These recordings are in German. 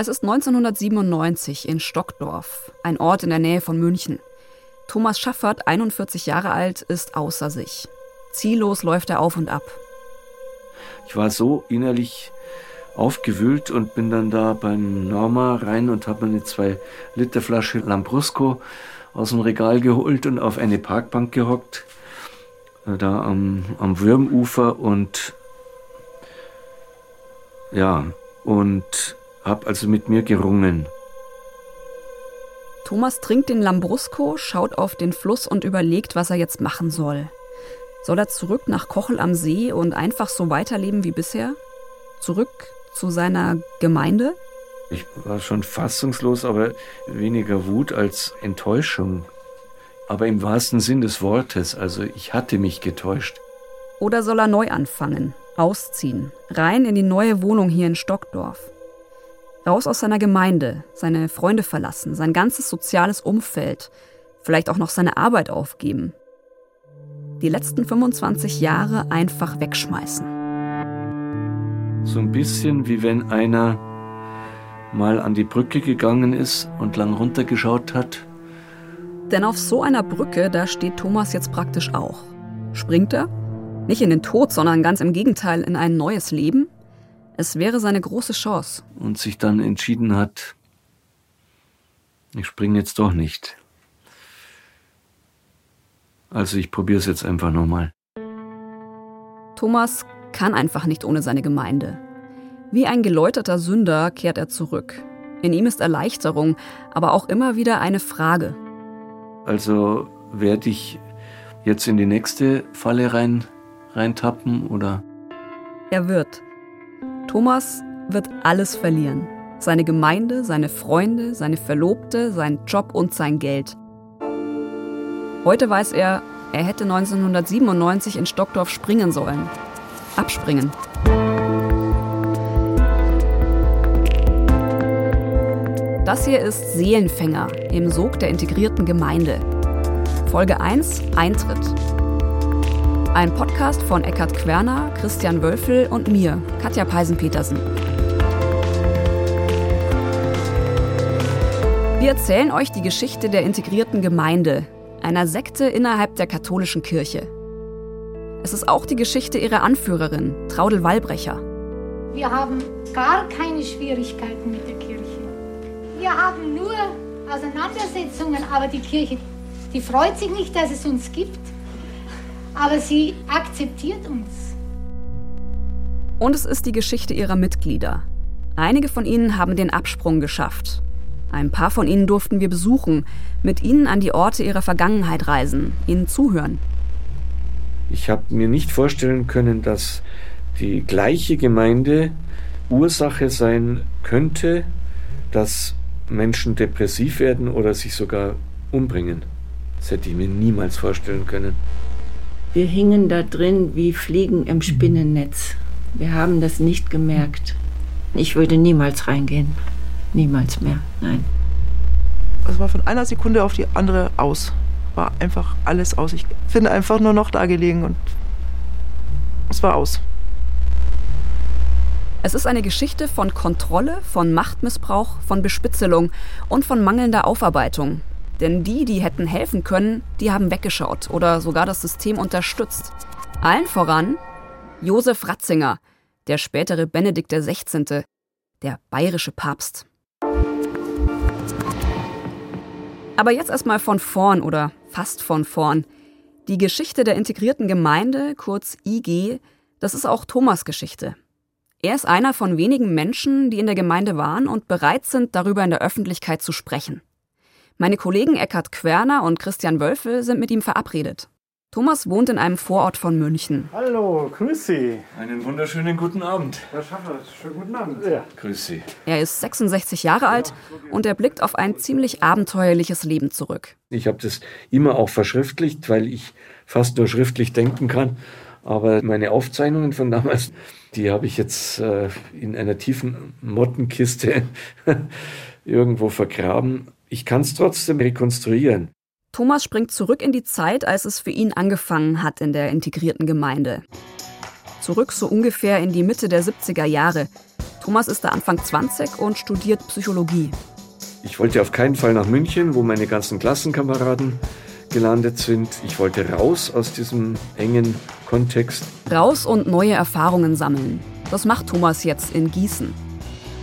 Es ist 1997 in Stockdorf, ein Ort in der Nähe von München. Thomas Schaffert, 41 Jahre alt, ist außer sich. Ziellos läuft er auf und ab. Ich war so innerlich aufgewühlt und bin dann da beim Norma rein und habe mir eine 2 Liter Flasche Lambrusco aus dem Regal geholt und auf eine Parkbank gehockt, äh, da am, am Würmufer und ja, und habe also mit mir gerungen. Thomas trinkt den Lambrusco, schaut auf den Fluss und überlegt, was er jetzt machen soll. Soll er zurück nach Kochel am See und einfach so weiterleben wie bisher? Zurück zu seiner Gemeinde? Ich war schon fassungslos, aber weniger Wut als Enttäuschung. Aber im wahrsten Sinn des Wortes, also ich hatte mich getäuscht. Oder soll er neu anfangen, ausziehen, rein in die neue Wohnung hier in Stockdorf? Raus aus seiner Gemeinde, seine Freunde verlassen, sein ganzes soziales Umfeld, vielleicht auch noch seine Arbeit aufgeben. Die letzten 25 Jahre einfach wegschmeißen. So ein bisschen wie wenn einer mal an die Brücke gegangen ist und lang runtergeschaut hat. Denn auf so einer Brücke, da steht Thomas jetzt praktisch auch. Springt er? Nicht in den Tod, sondern ganz im Gegenteil in ein neues Leben? Es wäre seine große Chance. Und sich dann entschieden hat, ich springe jetzt doch nicht. Also ich probiere es jetzt einfach nochmal. Thomas kann einfach nicht ohne seine Gemeinde. Wie ein geläuterter Sünder kehrt er zurück. In ihm ist Erleichterung, aber auch immer wieder eine Frage. Also werde ich jetzt in die nächste Falle rein, reintappen oder? Er wird. Thomas wird alles verlieren. Seine Gemeinde, seine Freunde, seine Verlobte, seinen Job und sein Geld. Heute weiß er, er hätte 1997 in Stockdorf springen sollen. Abspringen. Das hier ist Seelenfänger im Sog der integrierten Gemeinde. Folge 1 Eintritt. Ein Podcast von Eckhard Querner, Christian Wölfel und mir, Katja Peisen-Petersen. Wir erzählen euch die Geschichte der integrierten Gemeinde, einer Sekte innerhalb der katholischen Kirche. Es ist auch die Geschichte ihrer Anführerin, Traudel Wallbrecher. Wir haben gar keine Schwierigkeiten mit der Kirche. Wir haben nur Auseinandersetzungen, aber die Kirche, die freut sich nicht, dass es uns gibt, aber sie akzeptiert uns. Und es ist die Geschichte ihrer Mitglieder. Einige von ihnen haben den Absprung geschafft. Ein paar von ihnen durften wir besuchen, mit ihnen an die Orte ihrer Vergangenheit reisen, ihnen zuhören. Ich habe mir nicht vorstellen können, dass die gleiche Gemeinde Ursache sein könnte, dass Menschen depressiv werden oder sich sogar umbringen. Das hätte ich mir niemals vorstellen können. Wir hingen da drin wie Fliegen im Spinnennetz. Wir haben das nicht gemerkt. Ich würde niemals reingehen. Niemals mehr, nein. Es war von einer Sekunde auf die andere aus. War einfach alles aus. Ich bin einfach nur noch da gelegen und es war aus. Es ist eine Geschichte von Kontrolle, von Machtmissbrauch, von Bespitzelung und von mangelnder Aufarbeitung. Denn die, die hätten helfen können, die haben weggeschaut oder sogar das System unterstützt. Allen voran Josef Ratzinger, der spätere Benedikt XVI., der bayerische Papst. Aber jetzt erstmal von vorn oder fast von vorn. Die Geschichte der integrierten Gemeinde, kurz IG, das ist auch Thomas Geschichte. Er ist einer von wenigen Menschen, die in der Gemeinde waren und bereit sind, darüber in der Öffentlichkeit zu sprechen. Meine Kollegen Eckhard Querner und Christian Wölfel sind mit ihm verabredet. Thomas wohnt in einem Vorort von München. Hallo, grüß Sie. Einen wunderschönen guten Abend. Herr Schaffer, schönen guten Abend. Ja. Grüß Sie. Er ist 66 Jahre alt und er blickt auf ein ziemlich abenteuerliches Leben zurück. Ich habe das immer auch verschriftlicht, weil ich fast nur schriftlich denken kann. Aber meine Aufzeichnungen von damals, die habe ich jetzt äh, in einer tiefen Mottenkiste irgendwo vergraben. Ich kann es trotzdem rekonstruieren. Thomas springt zurück in die Zeit, als es für ihn angefangen hat in der integrierten Gemeinde. Zurück so ungefähr in die Mitte der 70er Jahre. Thomas ist da Anfang 20 und studiert Psychologie. Ich wollte auf keinen Fall nach München, wo meine ganzen Klassenkameraden gelandet sind. Ich wollte raus aus diesem engen Kontext. Raus und neue Erfahrungen sammeln. Das macht Thomas jetzt in Gießen.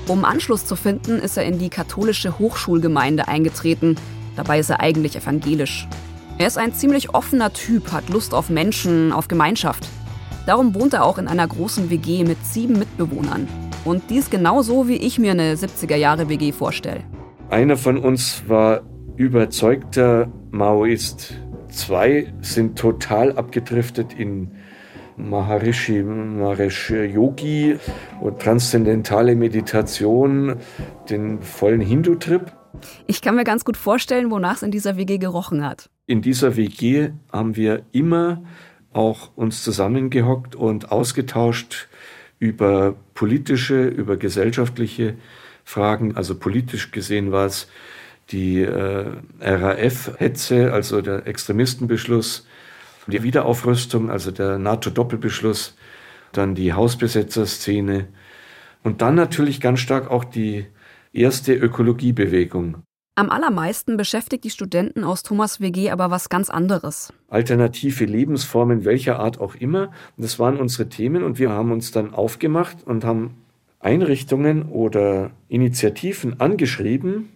Um Anschluss zu finden, ist er in die katholische Hochschulgemeinde eingetreten. Dabei ist er eigentlich evangelisch. Er ist ein ziemlich offener Typ, hat Lust auf Menschen, auf Gemeinschaft. Darum wohnt er auch in einer großen WG mit sieben Mitbewohnern. Und dies genauso, wie ich mir eine 70er-Jahre-WG vorstelle. Einer von uns war überzeugter Maoist. Zwei sind total abgedriftet in Maharishi Mahesh Yogi und transzendentale Meditation, den vollen Hindu-Trip. Ich kann mir ganz gut vorstellen, wonach es in dieser WG gerochen hat. In dieser WG haben wir immer auch uns zusammengehockt und ausgetauscht über politische, über gesellschaftliche Fragen. Also politisch gesehen war es die äh, RAF-Hetze, also der Extremistenbeschluss, die Wiederaufrüstung, also der NATO-Doppelbeschluss, dann die Hausbesetzerszene und dann natürlich ganz stark auch die erste Ökologiebewegung. Am allermeisten beschäftigt die Studenten aus Thomas WG aber was ganz anderes. Alternative Lebensformen welcher Art auch immer. Das waren unsere Themen und wir haben uns dann aufgemacht und haben Einrichtungen oder Initiativen angeschrieben,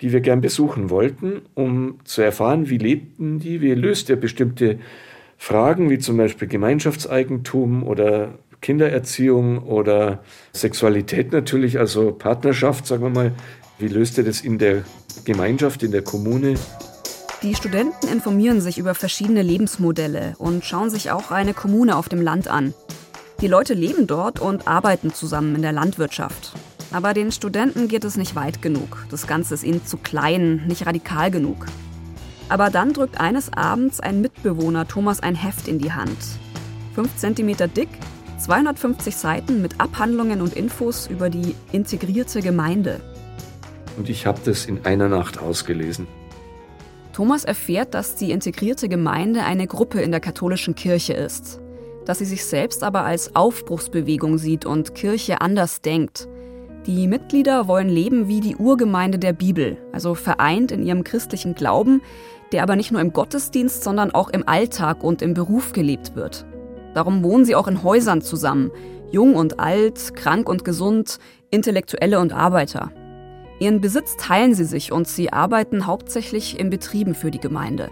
die wir gern besuchen wollten, um zu erfahren, wie lebten die, wie löst er bestimmte Fragen, wie zum Beispiel Gemeinschaftseigentum oder Kindererziehung oder Sexualität natürlich, also Partnerschaft, sagen wir mal, wie löst er das in der Gemeinschaft, in der Kommune? Die Studenten informieren sich über verschiedene Lebensmodelle und schauen sich auch eine Kommune auf dem Land an. Die Leute leben dort und arbeiten zusammen in der Landwirtschaft. Aber den Studenten geht es nicht weit genug. Das Ganze ist ihnen zu klein, nicht radikal genug. Aber dann drückt eines Abends ein Mitbewohner Thomas ein Heft in die Hand. 5 cm dick, 250 Seiten mit Abhandlungen und Infos über die integrierte Gemeinde. Und ich habe das in einer Nacht ausgelesen. Thomas erfährt, dass die integrierte Gemeinde eine Gruppe in der katholischen Kirche ist. Dass sie sich selbst aber als Aufbruchsbewegung sieht und Kirche anders denkt. Die Mitglieder wollen leben wie die Urgemeinde der Bibel, also vereint in ihrem christlichen Glauben, der aber nicht nur im Gottesdienst, sondern auch im Alltag und im Beruf gelebt wird. Darum wohnen sie auch in Häusern zusammen, jung und alt, krank und gesund, Intellektuelle und Arbeiter. Ihren Besitz teilen sie sich und sie arbeiten hauptsächlich in Betrieben für die Gemeinde.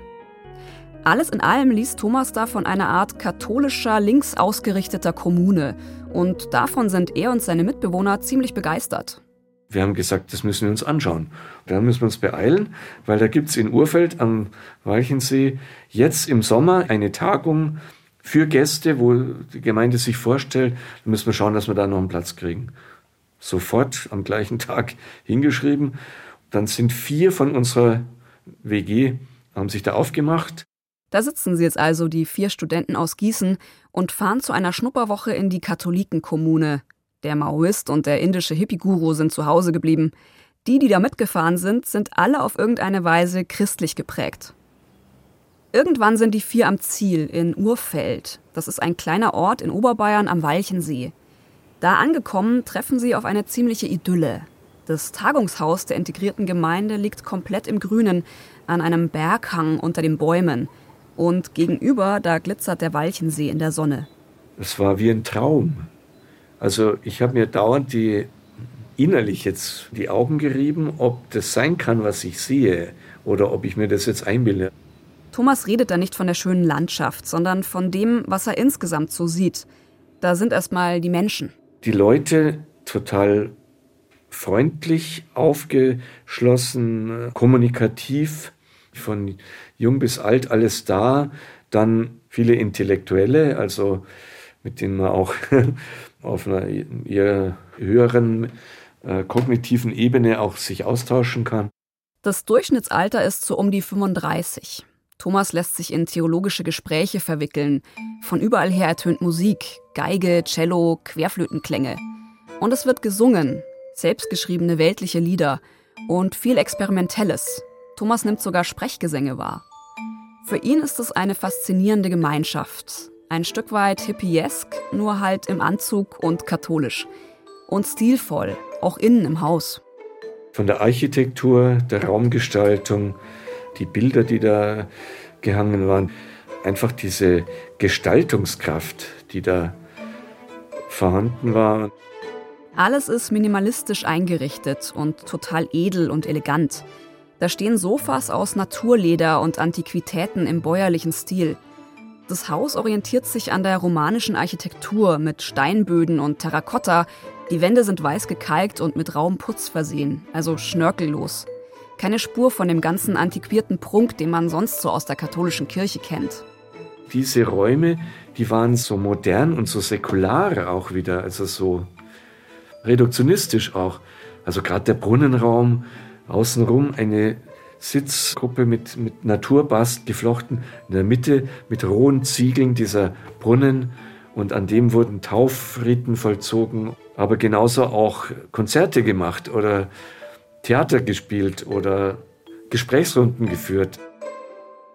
Alles in allem liest Thomas da von einer Art katholischer, links ausgerichteter Kommune. Und davon sind er und seine Mitbewohner ziemlich begeistert. Wir haben gesagt, das müssen wir uns anschauen. Dann müssen wir uns beeilen, weil da gibt es in Urfeld am Walchensee jetzt im Sommer eine Tagung für Gäste, wo die Gemeinde sich vorstellt. Da müssen wir schauen, dass wir da noch einen Platz kriegen sofort am gleichen Tag hingeschrieben. Dann sind vier von unserer WG, haben sich da aufgemacht. Da sitzen sie jetzt also, die vier Studenten aus Gießen, und fahren zu einer Schnupperwoche in die Katholitenkommune. Der Maoist und der indische Hippie-Guru sind zu Hause geblieben. Die, die da mitgefahren sind, sind alle auf irgendeine Weise christlich geprägt. Irgendwann sind die vier am Ziel in Urfeld. Das ist ein kleiner Ort in Oberbayern am Walchensee. Da angekommen, treffen sie auf eine ziemliche Idylle. Das Tagungshaus der integrierten Gemeinde liegt komplett im Grünen, an einem Berghang unter den Bäumen. Und gegenüber, da glitzert der Walchensee in der Sonne. Es war wie ein Traum. Also ich habe mir dauernd die innerlich jetzt die Augen gerieben, ob das sein kann, was ich sehe, oder ob ich mir das jetzt einbilde. Thomas redet da nicht von der schönen Landschaft, sondern von dem, was er insgesamt so sieht. Da sind erstmal die Menschen die Leute total freundlich, aufgeschlossen, kommunikativ, von jung bis alt alles da. Dann viele Intellektuelle, also mit denen man auch auf einer eher höheren äh, kognitiven Ebene auch sich austauschen kann. Das Durchschnittsalter ist so um die 35. Thomas lässt sich in theologische Gespräche verwickeln. Von überall her ertönt Musik, Geige, Cello, Querflötenklänge. Und es wird gesungen, selbstgeschriebene weltliche Lieder und viel Experimentelles. Thomas nimmt sogar Sprechgesänge wahr. Für ihn ist es eine faszinierende Gemeinschaft. Ein Stück weit hippiesk, nur halt im Anzug und katholisch. Und stilvoll, auch innen im Haus. Von der Architektur, der Raumgestaltung, die Bilder, die da gehangen waren, einfach diese Gestaltungskraft, die da vorhanden war. Alles ist minimalistisch eingerichtet und total edel und elegant. Da stehen Sofas aus Naturleder und Antiquitäten im bäuerlichen Stil. Das Haus orientiert sich an der romanischen Architektur mit Steinböden und Terrakotta. Die Wände sind weiß gekalkt und mit rauem Putz versehen, also schnörkellos. Keine Spur von dem ganzen antiquierten Prunk, den man sonst so aus der katholischen Kirche kennt. Diese Räume, die waren so modern und so säkular auch wieder, also so reduktionistisch auch. Also gerade der Brunnenraum, außenrum eine Sitzgruppe mit, mit Naturbast geflochten, in der Mitte mit rohen Ziegeln dieser Brunnen und an dem wurden Taufriten vollzogen, aber genauso auch Konzerte gemacht oder Theater gespielt oder Gesprächsrunden geführt.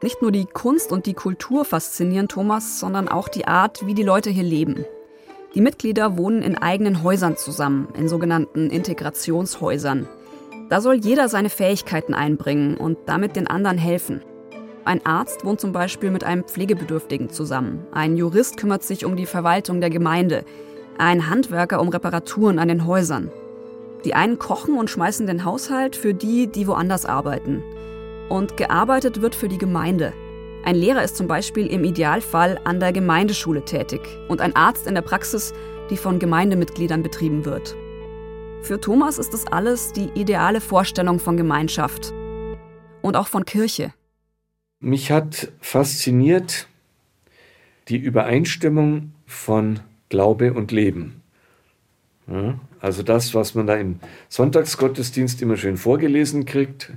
Nicht nur die Kunst und die Kultur faszinieren Thomas, sondern auch die Art, wie die Leute hier leben. Die Mitglieder wohnen in eigenen Häusern zusammen, in sogenannten Integrationshäusern. Da soll jeder seine Fähigkeiten einbringen und damit den anderen helfen. Ein Arzt wohnt zum Beispiel mit einem Pflegebedürftigen zusammen. Ein Jurist kümmert sich um die Verwaltung der Gemeinde. Ein Handwerker um Reparaturen an den Häusern. Die einen kochen und schmeißen den Haushalt für die, die woanders arbeiten. Und gearbeitet wird für die Gemeinde. Ein Lehrer ist zum Beispiel im Idealfall an der Gemeindeschule tätig und ein Arzt in der Praxis, die von Gemeindemitgliedern betrieben wird. Für Thomas ist das alles die ideale Vorstellung von Gemeinschaft und auch von Kirche. Mich hat fasziniert die Übereinstimmung von Glaube und Leben. Ja, also das, was man da im Sonntagsgottesdienst immer schön vorgelesen kriegt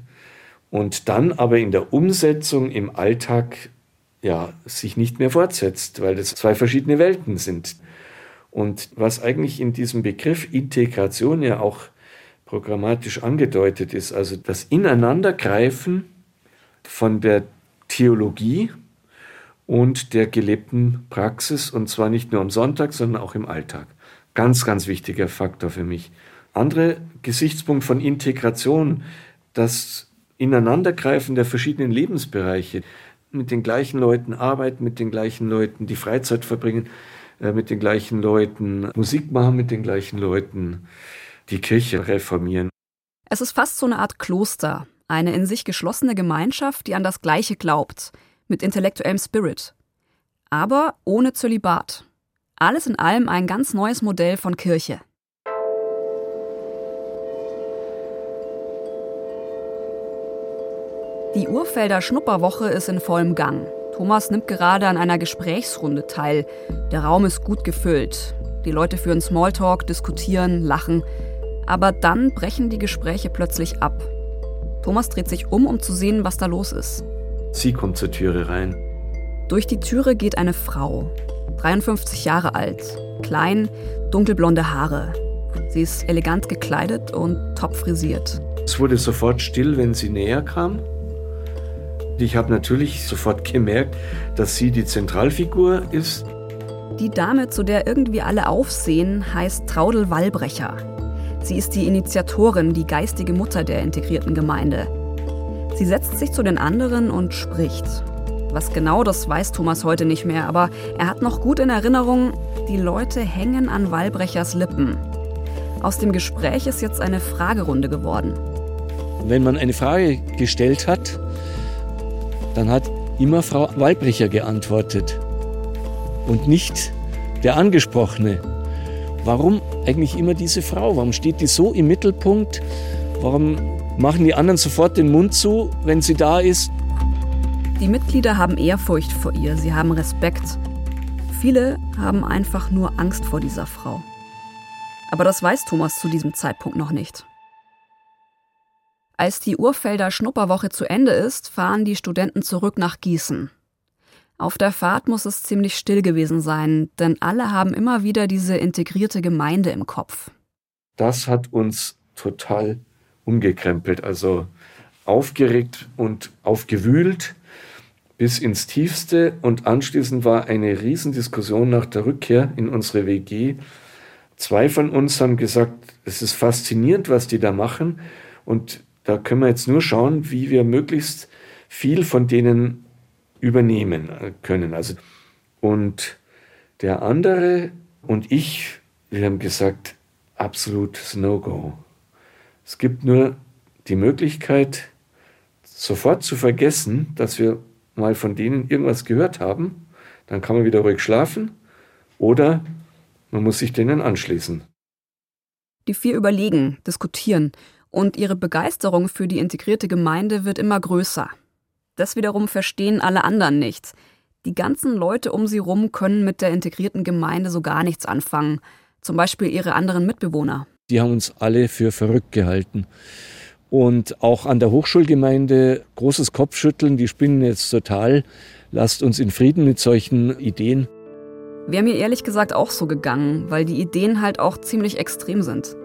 und dann aber in der Umsetzung im Alltag ja, sich nicht mehr fortsetzt, weil das zwei verschiedene Welten sind. Und was eigentlich in diesem Begriff Integration ja auch programmatisch angedeutet ist, also das Ineinandergreifen von der Theologie und der gelebten Praxis, und zwar nicht nur am Sonntag, sondern auch im Alltag. Ganz, ganz wichtiger Faktor für mich. Andere Gesichtspunkt von Integration, das Ineinandergreifen der verschiedenen Lebensbereiche, mit den gleichen Leuten arbeiten, mit den gleichen Leuten die Freizeit verbringen, mit den gleichen Leuten Musik machen, mit den gleichen Leuten die Kirche reformieren. Es ist fast so eine Art Kloster, eine in sich geschlossene Gemeinschaft, die an das Gleiche glaubt, mit intellektuellem Spirit. Aber ohne Zölibat. Alles in allem ein ganz neues Modell von Kirche. Die Urfelder Schnupperwoche ist in vollem Gang. Thomas nimmt gerade an einer Gesprächsrunde teil. Der Raum ist gut gefüllt. Die Leute führen Smalltalk, diskutieren, lachen. Aber dann brechen die Gespräche plötzlich ab. Thomas dreht sich um, um zu sehen, was da los ist. Sie kommt zur Türe rein. Durch die Türe geht eine Frau, 53 Jahre alt, klein, dunkelblonde Haare. Sie ist elegant gekleidet und top frisiert. Es wurde sofort still, wenn sie näher kam. Ich habe natürlich sofort gemerkt, dass sie die Zentralfigur ist. Die Dame, zu der irgendwie alle aufsehen, heißt Traudel Wallbrecher. Sie ist die Initiatorin, die geistige Mutter der integrierten Gemeinde. Sie setzt sich zu den anderen und spricht. Was genau, das weiß Thomas heute nicht mehr, aber er hat noch gut in Erinnerung, die Leute hängen an Wallbrechers Lippen. Aus dem Gespräch ist jetzt eine Fragerunde geworden. Wenn man eine Frage gestellt hat, dann hat immer Frau Walbrecher geantwortet und nicht der Angesprochene. Warum eigentlich immer diese Frau? Warum steht die so im Mittelpunkt? Warum machen die anderen sofort den Mund zu, wenn sie da ist? Die Mitglieder haben Ehrfurcht vor ihr, sie haben Respekt. Viele haben einfach nur Angst vor dieser Frau. Aber das weiß Thomas zu diesem Zeitpunkt noch nicht. Als die Urfelder Schnupperwoche zu Ende ist, fahren die Studenten zurück nach Gießen. Auf der Fahrt muss es ziemlich still gewesen sein, denn alle haben immer wieder diese integrierte Gemeinde im Kopf. Das hat uns total umgekrempelt, also aufgeregt und aufgewühlt bis ins Tiefste. Und anschließend war eine Riesendiskussion nach der Rückkehr in unsere WG, zwei von uns haben gesagt, es ist faszinierend, was die da machen. Und da können wir jetzt nur schauen, wie wir möglichst viel von denen übernehmen können. Also, und der andere und ich, wir haben gesagt, absolut No-Go. Es gibt nur die Möglichkeit, sofort zu vergessen, dass wir mal von denen irgendwas gehört haben. Dann kann man wieder ruhig schlafen oder man muss sich denen anschließen. Die vier überlegen, diskutieren und ihre Begeisterung für die integrierte Gemeinde wird immer größer. Das wiederum verstehen alle anderen nicht. Die ganzen Leute um sie rum können mit der integrierten Gemeinde so gar nichts anfangen. Zum Beispiel ihre anderen Mitbewohner. Die haben uns alle für verrückt gehalten. Und auch an der Hochschulgemeinde großes Kopfschütteln, die spinnen jetzt total. Lasst uns in Frieden mit solchen Ideen. Wäre mir ehrlich gesagt auch so gegangen, weil die Ideen halt auch ziemlich extrem sind.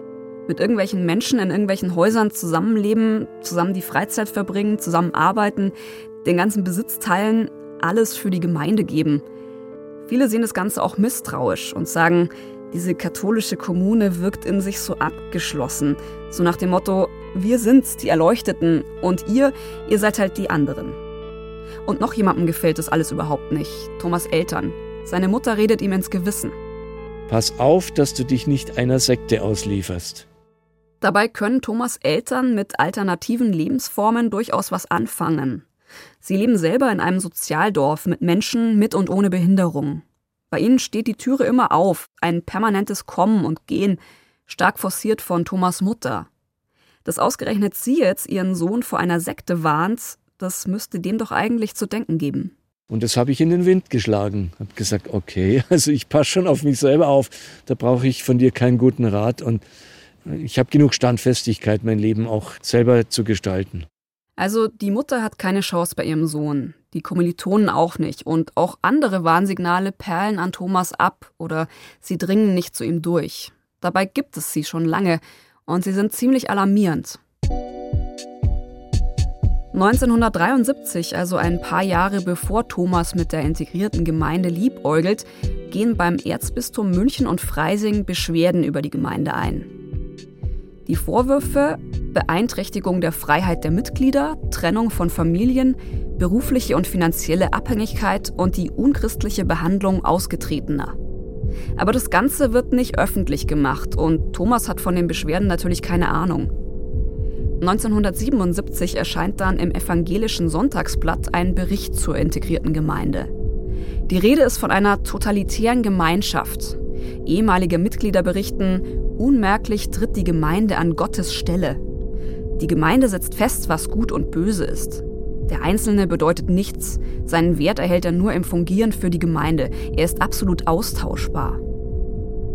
Mit irgendwelchen Menschen in irgendwelchen Häusern zusammenleben, zusammen die Freizeit verbringen, zusammen arbeiten, den ganzen Besitz teilen, alles für die Gemeinde geben. Viele sehen das Ganze auch misstrauisch und sagen, diese katholische Kommune wirkt in sich so abgeschlossen, so nach dem Motto, wir sind's, die Erleuchteten, und ihr, ihr seid halt die anderen. Und noch jemandem gefällt das alles überhaupt nicht, Thomas Eltern. Seine Mutter redet ihm ins Gewissen. Pass auf, dass du dich nicht einer Sekte auslieferst. Dabei können Thomas Eltern mit alternativen Lebensformen durchaus was anfangen. Sie leben selber in einem Sozialdorf mit Menschen mit und ohne Behinderung. Bei ihnen steht die Türe immer auf, ein permanentes Kommen und Gehen, stark forciert von Thomas Mutter. Dass ausgerechnet sie jetzt ihren Sohn vor einer Sekte warnt, das müsste dem doch eigentlich zu denken geben. Und das habe ich in den Wind geschlagen. Habe gesagt, okay, also ich passe schon auf mich selber auf. Da brauche ich von dir keinen guten Rat. Und ich habe genug Standfestigkeit, mein Leben auch selber zu gestalten. Also die Mutter hat keine Chance bei ihrem Sohn, die Kommilitonen auch nicht und auch andere Warnsignale perlen an Thomas ab oder sie dringen nicht zu ihm durch. Dabei gibt es sie schon lange und sie sind ziemlich alarmierend. 1973, also ein paar Jahre bevor Thomas mit der integrierten Gemeinde liebäugelt, gehen beim Erzbistum München und Freising Beschwerden über die Gemeinde ein. Die Vorwürfe Beeinträchtigung der Freiheit der Mitglieder, Trennung von Familien, berufliche und finanzielle Abhängigkeit und die unchristliche Behandlung Ausgetretener. Aber das Ganze wird nicht öffentlich gemacht und Thomas hat von den Beschwerden natürlich keine Ahnung. 1977 erscheint dann im evangelischen Sonntagsblatt ein Bericht zur integrierten Gemeinde. Die Rede ist von einer totalitären Gemeinschaft. Ehemalige Mitglieder berichten, unmerklich tritt die Gemeinde an Gottes Stelle. Die Gemeinde setzt fest, was gut und böse ist. Der Einzelne bedeutet nichts. Seinen Wert erhält er nur im Fungieren für die Gemeinde. Er ist absolut austauschbar.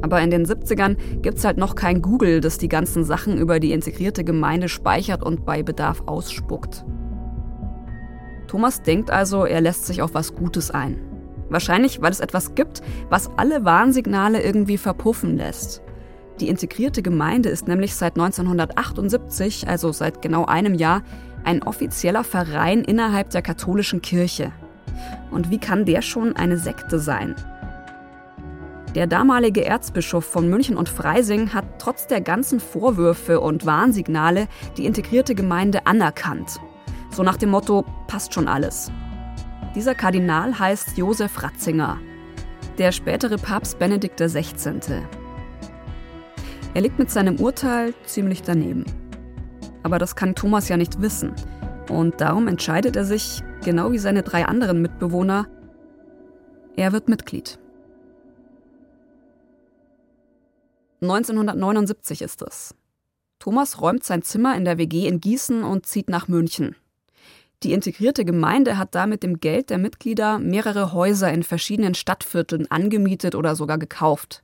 Aber in den 70ern gibt es halt noch kein Google, das die ganzen Sachen über die integrierte Gemeinde speichert und bei Bedarf ausspuckt. Thomas denkt also, er lässt sich auf was Gutes ein. Wahrscheinlich, weil es etwas gibt, was alle Warnsignale irgendwie verpuffen lässt. Die integrierte Gemeinde ist nämlich seit 1978, also seit genau einem Jahr, ein offizieller Verein innerhalb der katholischen Kirche. Und wie kann der schon eine Sekte sein? Der damalige Erzbischof von München und Freising hat trotz der ganzen Vorwürfe und Warnsignale die integrierte Gemeinde anerkannt. So nach dem Motto, passt schon alles. Dieser Kardinal heißt Josef Ratzinger, der spätere Papst Benedikt XVI. Er liegt mit seinem Urteil ziemlich daneben. Aber das kann Thomas ja nicht wissen. Und darum entscheidet er sich, genau wie seine drei anderen Mitbewohner, er wird Mitglied. 1979 ist es. Thomas räumt sein Zimmer in der WG in Gießen und zieht nach München. Die integrierte Gemeinde hat da mit dem Geld der Mitglieder mehrere Häuser in verschiedenen Stadtvierteln angemietet oder sogar gekauft.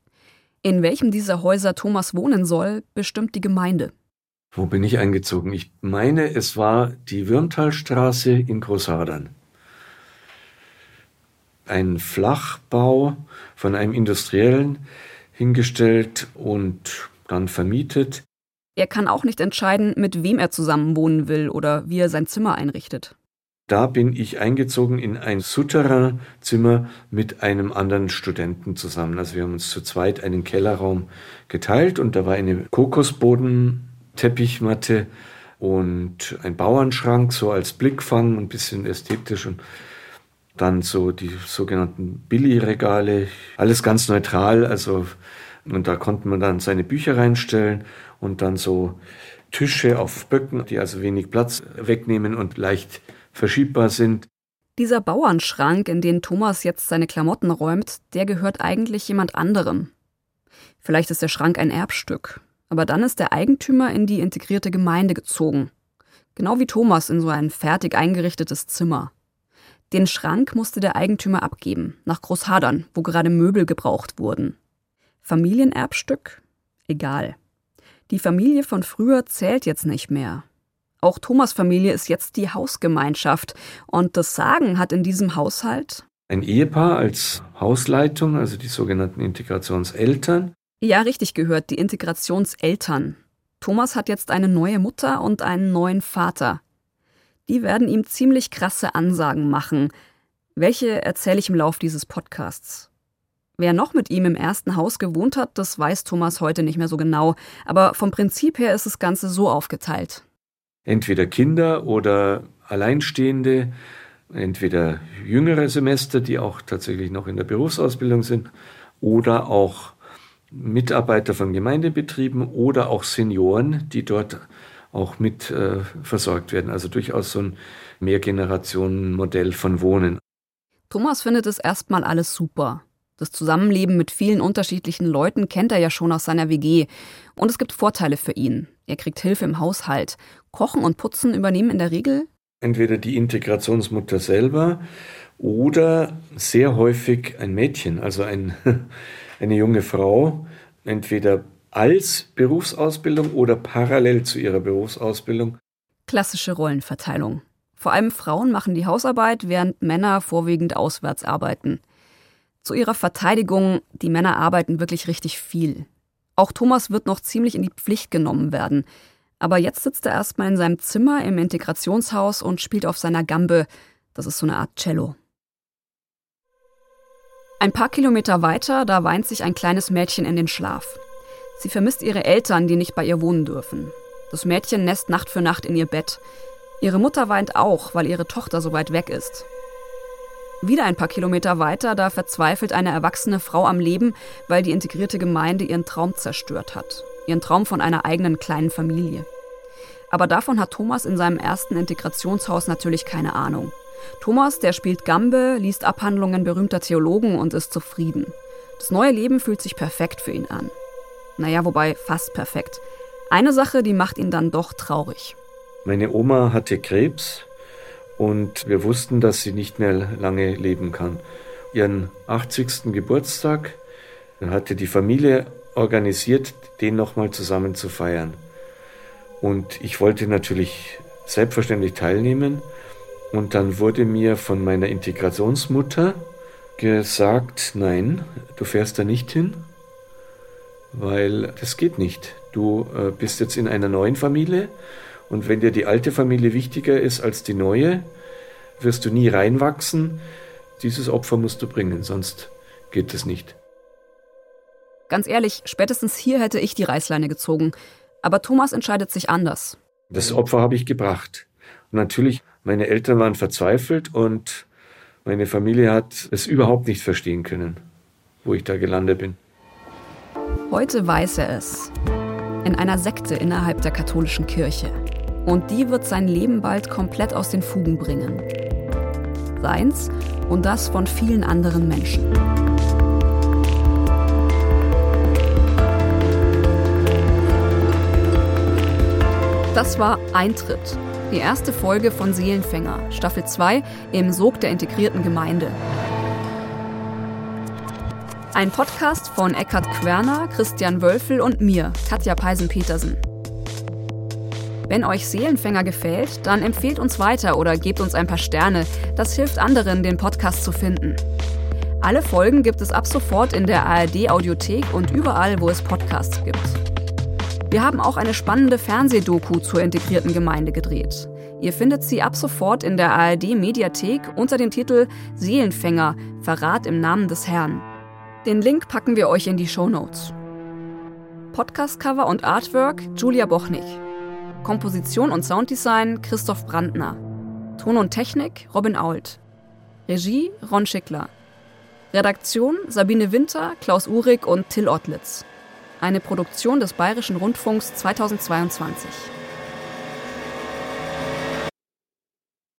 In welchem dieser Häuser Thomas wohnen soll, bestimmt die Gemeinde. Wo bin ich eingezogen? Ich meine, es war die Würmtalstraße in Großhadern. Ein Flachbau von einem Industriellen hingestellt und dann vermietet. Er kann auch nicht entscheiden, mit wem er zusammen wohnen will oder wie er sein Zimmer einrichtet. da bin ich eingezogen in ein Souterrain-Zimmer mit einem anderen Studenten zusammen. Also wir haben uns zu zweit einen Kellerraum geteilt und da war eine Kokosboden-Teppichmatte und ein Bauernschrank, so als Blickfang, ein bisschen ästhetisch und dann so die sogenannten Billy-Regale, alles ganz neutral, also und da konnte man dann seine Bücher reinstellen und dann so Tische auf Böcken, die also wenig Platz wegnehmen und leicht verschiebbar sind. Dieser Bauernschrank, in den Thomas jetzt seine Klamotten räumt, der gehört eigentlich jemand anderem. Vielleicht ist der Schrank ein Erbstück, aber dann ist der Eigentümer in die integrierte Gemeinde gezogen. Genau wie Thomas in so ein fertig eingerichtetes Zimmer. Den Schrank musste der Eigentümer abgeben, nach Großhadern, wo gerade Möbel gebraucht wurden. Familienerbstück? Egal. Die Familie von früher zählt jetzt nicht mehr. Auch Thomas Familie ist jetzt die Hausgemeinschaft. Und das Sagen hat in diesem Haushalt ein Ehepaar als Hausleitung, also die sogenannten Integrationseltern. Ja, richtig gehört, die Integrationseltern. Thomas hat jetzt eine neue Mutter und einen neuen Vater. Die werden ihm ziemlich krasse Ansagen machen. Welche erzähle ich im Lauf dieses Podcasts. Wer noch mit ihm im ersten Haus gewohnt hat, das weiß Thomas heute nicht mehr so genau, aber vom Prinzip her ist das Ganze so aufgeteilt entweder Kinder oder Alleinstehende, entweder jüngere Semester, die auch tatsächlich noch in der Berufsausbildung sind, oder auch Mitarbeiter von Gemeindebetrieben oder auch Senioren, die dort auch mit äh, versorgt werden. Also durchaus so ein Mehrgenerationenmodell von Wohnen. Thomas findet es erstmal alles super. Das Zusammenleben mit vielen unterschiedlichen Leuten kennt er ja schon aus seiner WG. Und es gibt Vorteile für ihn. Er kriegt Hilfe im Haushalt. Kochen und Putzen übernehmen in der Regel entweder die Integrationsmutter selber oder sehr häufig ein Mädchen, also ein, eine junge Frau, entweder als Berufsausbildung oder parallel zu ihrer Berufsausbildung. Klassische Rollenverteilung. Vor allem Frauen machen die Hausarbeit, während Männer vorwiegend auswärts arbeiten. Zu ihrer Verteidigung, die Männer arbeiten wirklich richtig viel. Auch Thomas wird noch ziemlich in die Pflicht genommen werden. Aber jetzt sitzt er erstmal in seinem Zimmer im Integrationshaus und spielt auf seiner Gambe. Das ist so eine Art Cello. Ein paar Kilometer weiter, da weint sich ein kleines Mädchen in den Schlaf. Sie vermisst ihre Eltern, die nicht bei ihr wohnen dürfen. Das Mädchen nässt Nacht für Nacht in ihr Bett. Ihre Mutter weint auch, weil ihre Tochter so weit weg ist. Wieder ein paar Kilometer weiter, da verzweifelt eine erwachsene Frau am Leben, weil die integrierte Gemeinde ihren Traum zerstört hat. Ihren Traum von einer eigenen kleinen Familie. Aber davon hat Thomas in seinem ersten Integrationshaus natürlich keine Ahnung. Thomas, der spielt Gambe, liest Abhandlungen berühmter Theologen und ist zufrieden. Das neue Leben fühlt sich perfekt für ihn an. Naja, wobei fast perfekt. Eine Sache, die macht ihn dann doch traurig. Meine Oma hatte Krebs und wir wussten, dass sie nicht mehr lange leben kann. Ihren 80. Geburtstag hatte die Familie organisiert, den nochmal zusammen zu feiern. Und ich wollte natürlich selbstverständlich teilnehmen. Und dann wurde mir von meiner Integrationsmutter gesagt, nein, du fährst da nicht hin, weil das geht nicht. Du äh, bist jetzt in einer neuen Familie und wenn dir die alte Familie wichtiger ist als die neue, wirst du nie reinwachsen. Dieses Opfer musst du bringen, sonst geht es nicht. Ganz ehrlich, spätestens hier hätte ich die Reißleine gezogen. Aber Thomas entscheidet sich anders. Das Opfer habe ich gebracht. Und natürlich, meine Eltern waren verzweifelt und meine Familie hat es überhaupt nicht verstehen können, wo ich da gelandet bin. Heute weiß er es. In einer Sekte innerhalb der katholischen Kirche. Und die wird sein Leben bald komplett aus den Fugen bringen. Seins und das von vielen anderen Menschen. Das war Eintritt, die erste Folge von Seelenfänger, Staffel 2 im Sog der integrierten Gemeinde. Ein Podcast von Eckhard Querner, Christian Wölfel und mir, Katja Peisen-Petersen. Wenn euch Seelenfänger gefällt, dann empfehlt uns weiter oder gebt uns ein paar Sterne. Das hilft anderen, den Podcast zu finden. Alle Folgen gibt es ab sofort in der ARD Audiothek und überall, wo es Podcasts gibt. Wir haben auch eine spannende Fernsehdoku zur integrierten Gemeinde gedreht. Ihr findet sie ab sofort in der ARD Mediathek unter dem Titel Seelenfänger, Verrat im Namen des Herrn. Den Link packen wir euch in die Show Notes. Podcast-Cover und Artwork Julia Bochnig. Komposition und Sounddesign Christoph Brandner. Ton und Technik Robin Ault. Regie Ron Schickler. Redaktion Sabine Winter, Klaus Uhrig und Till Ottlitz. Eine Produktion des Bayerischen Rundfunks 2022.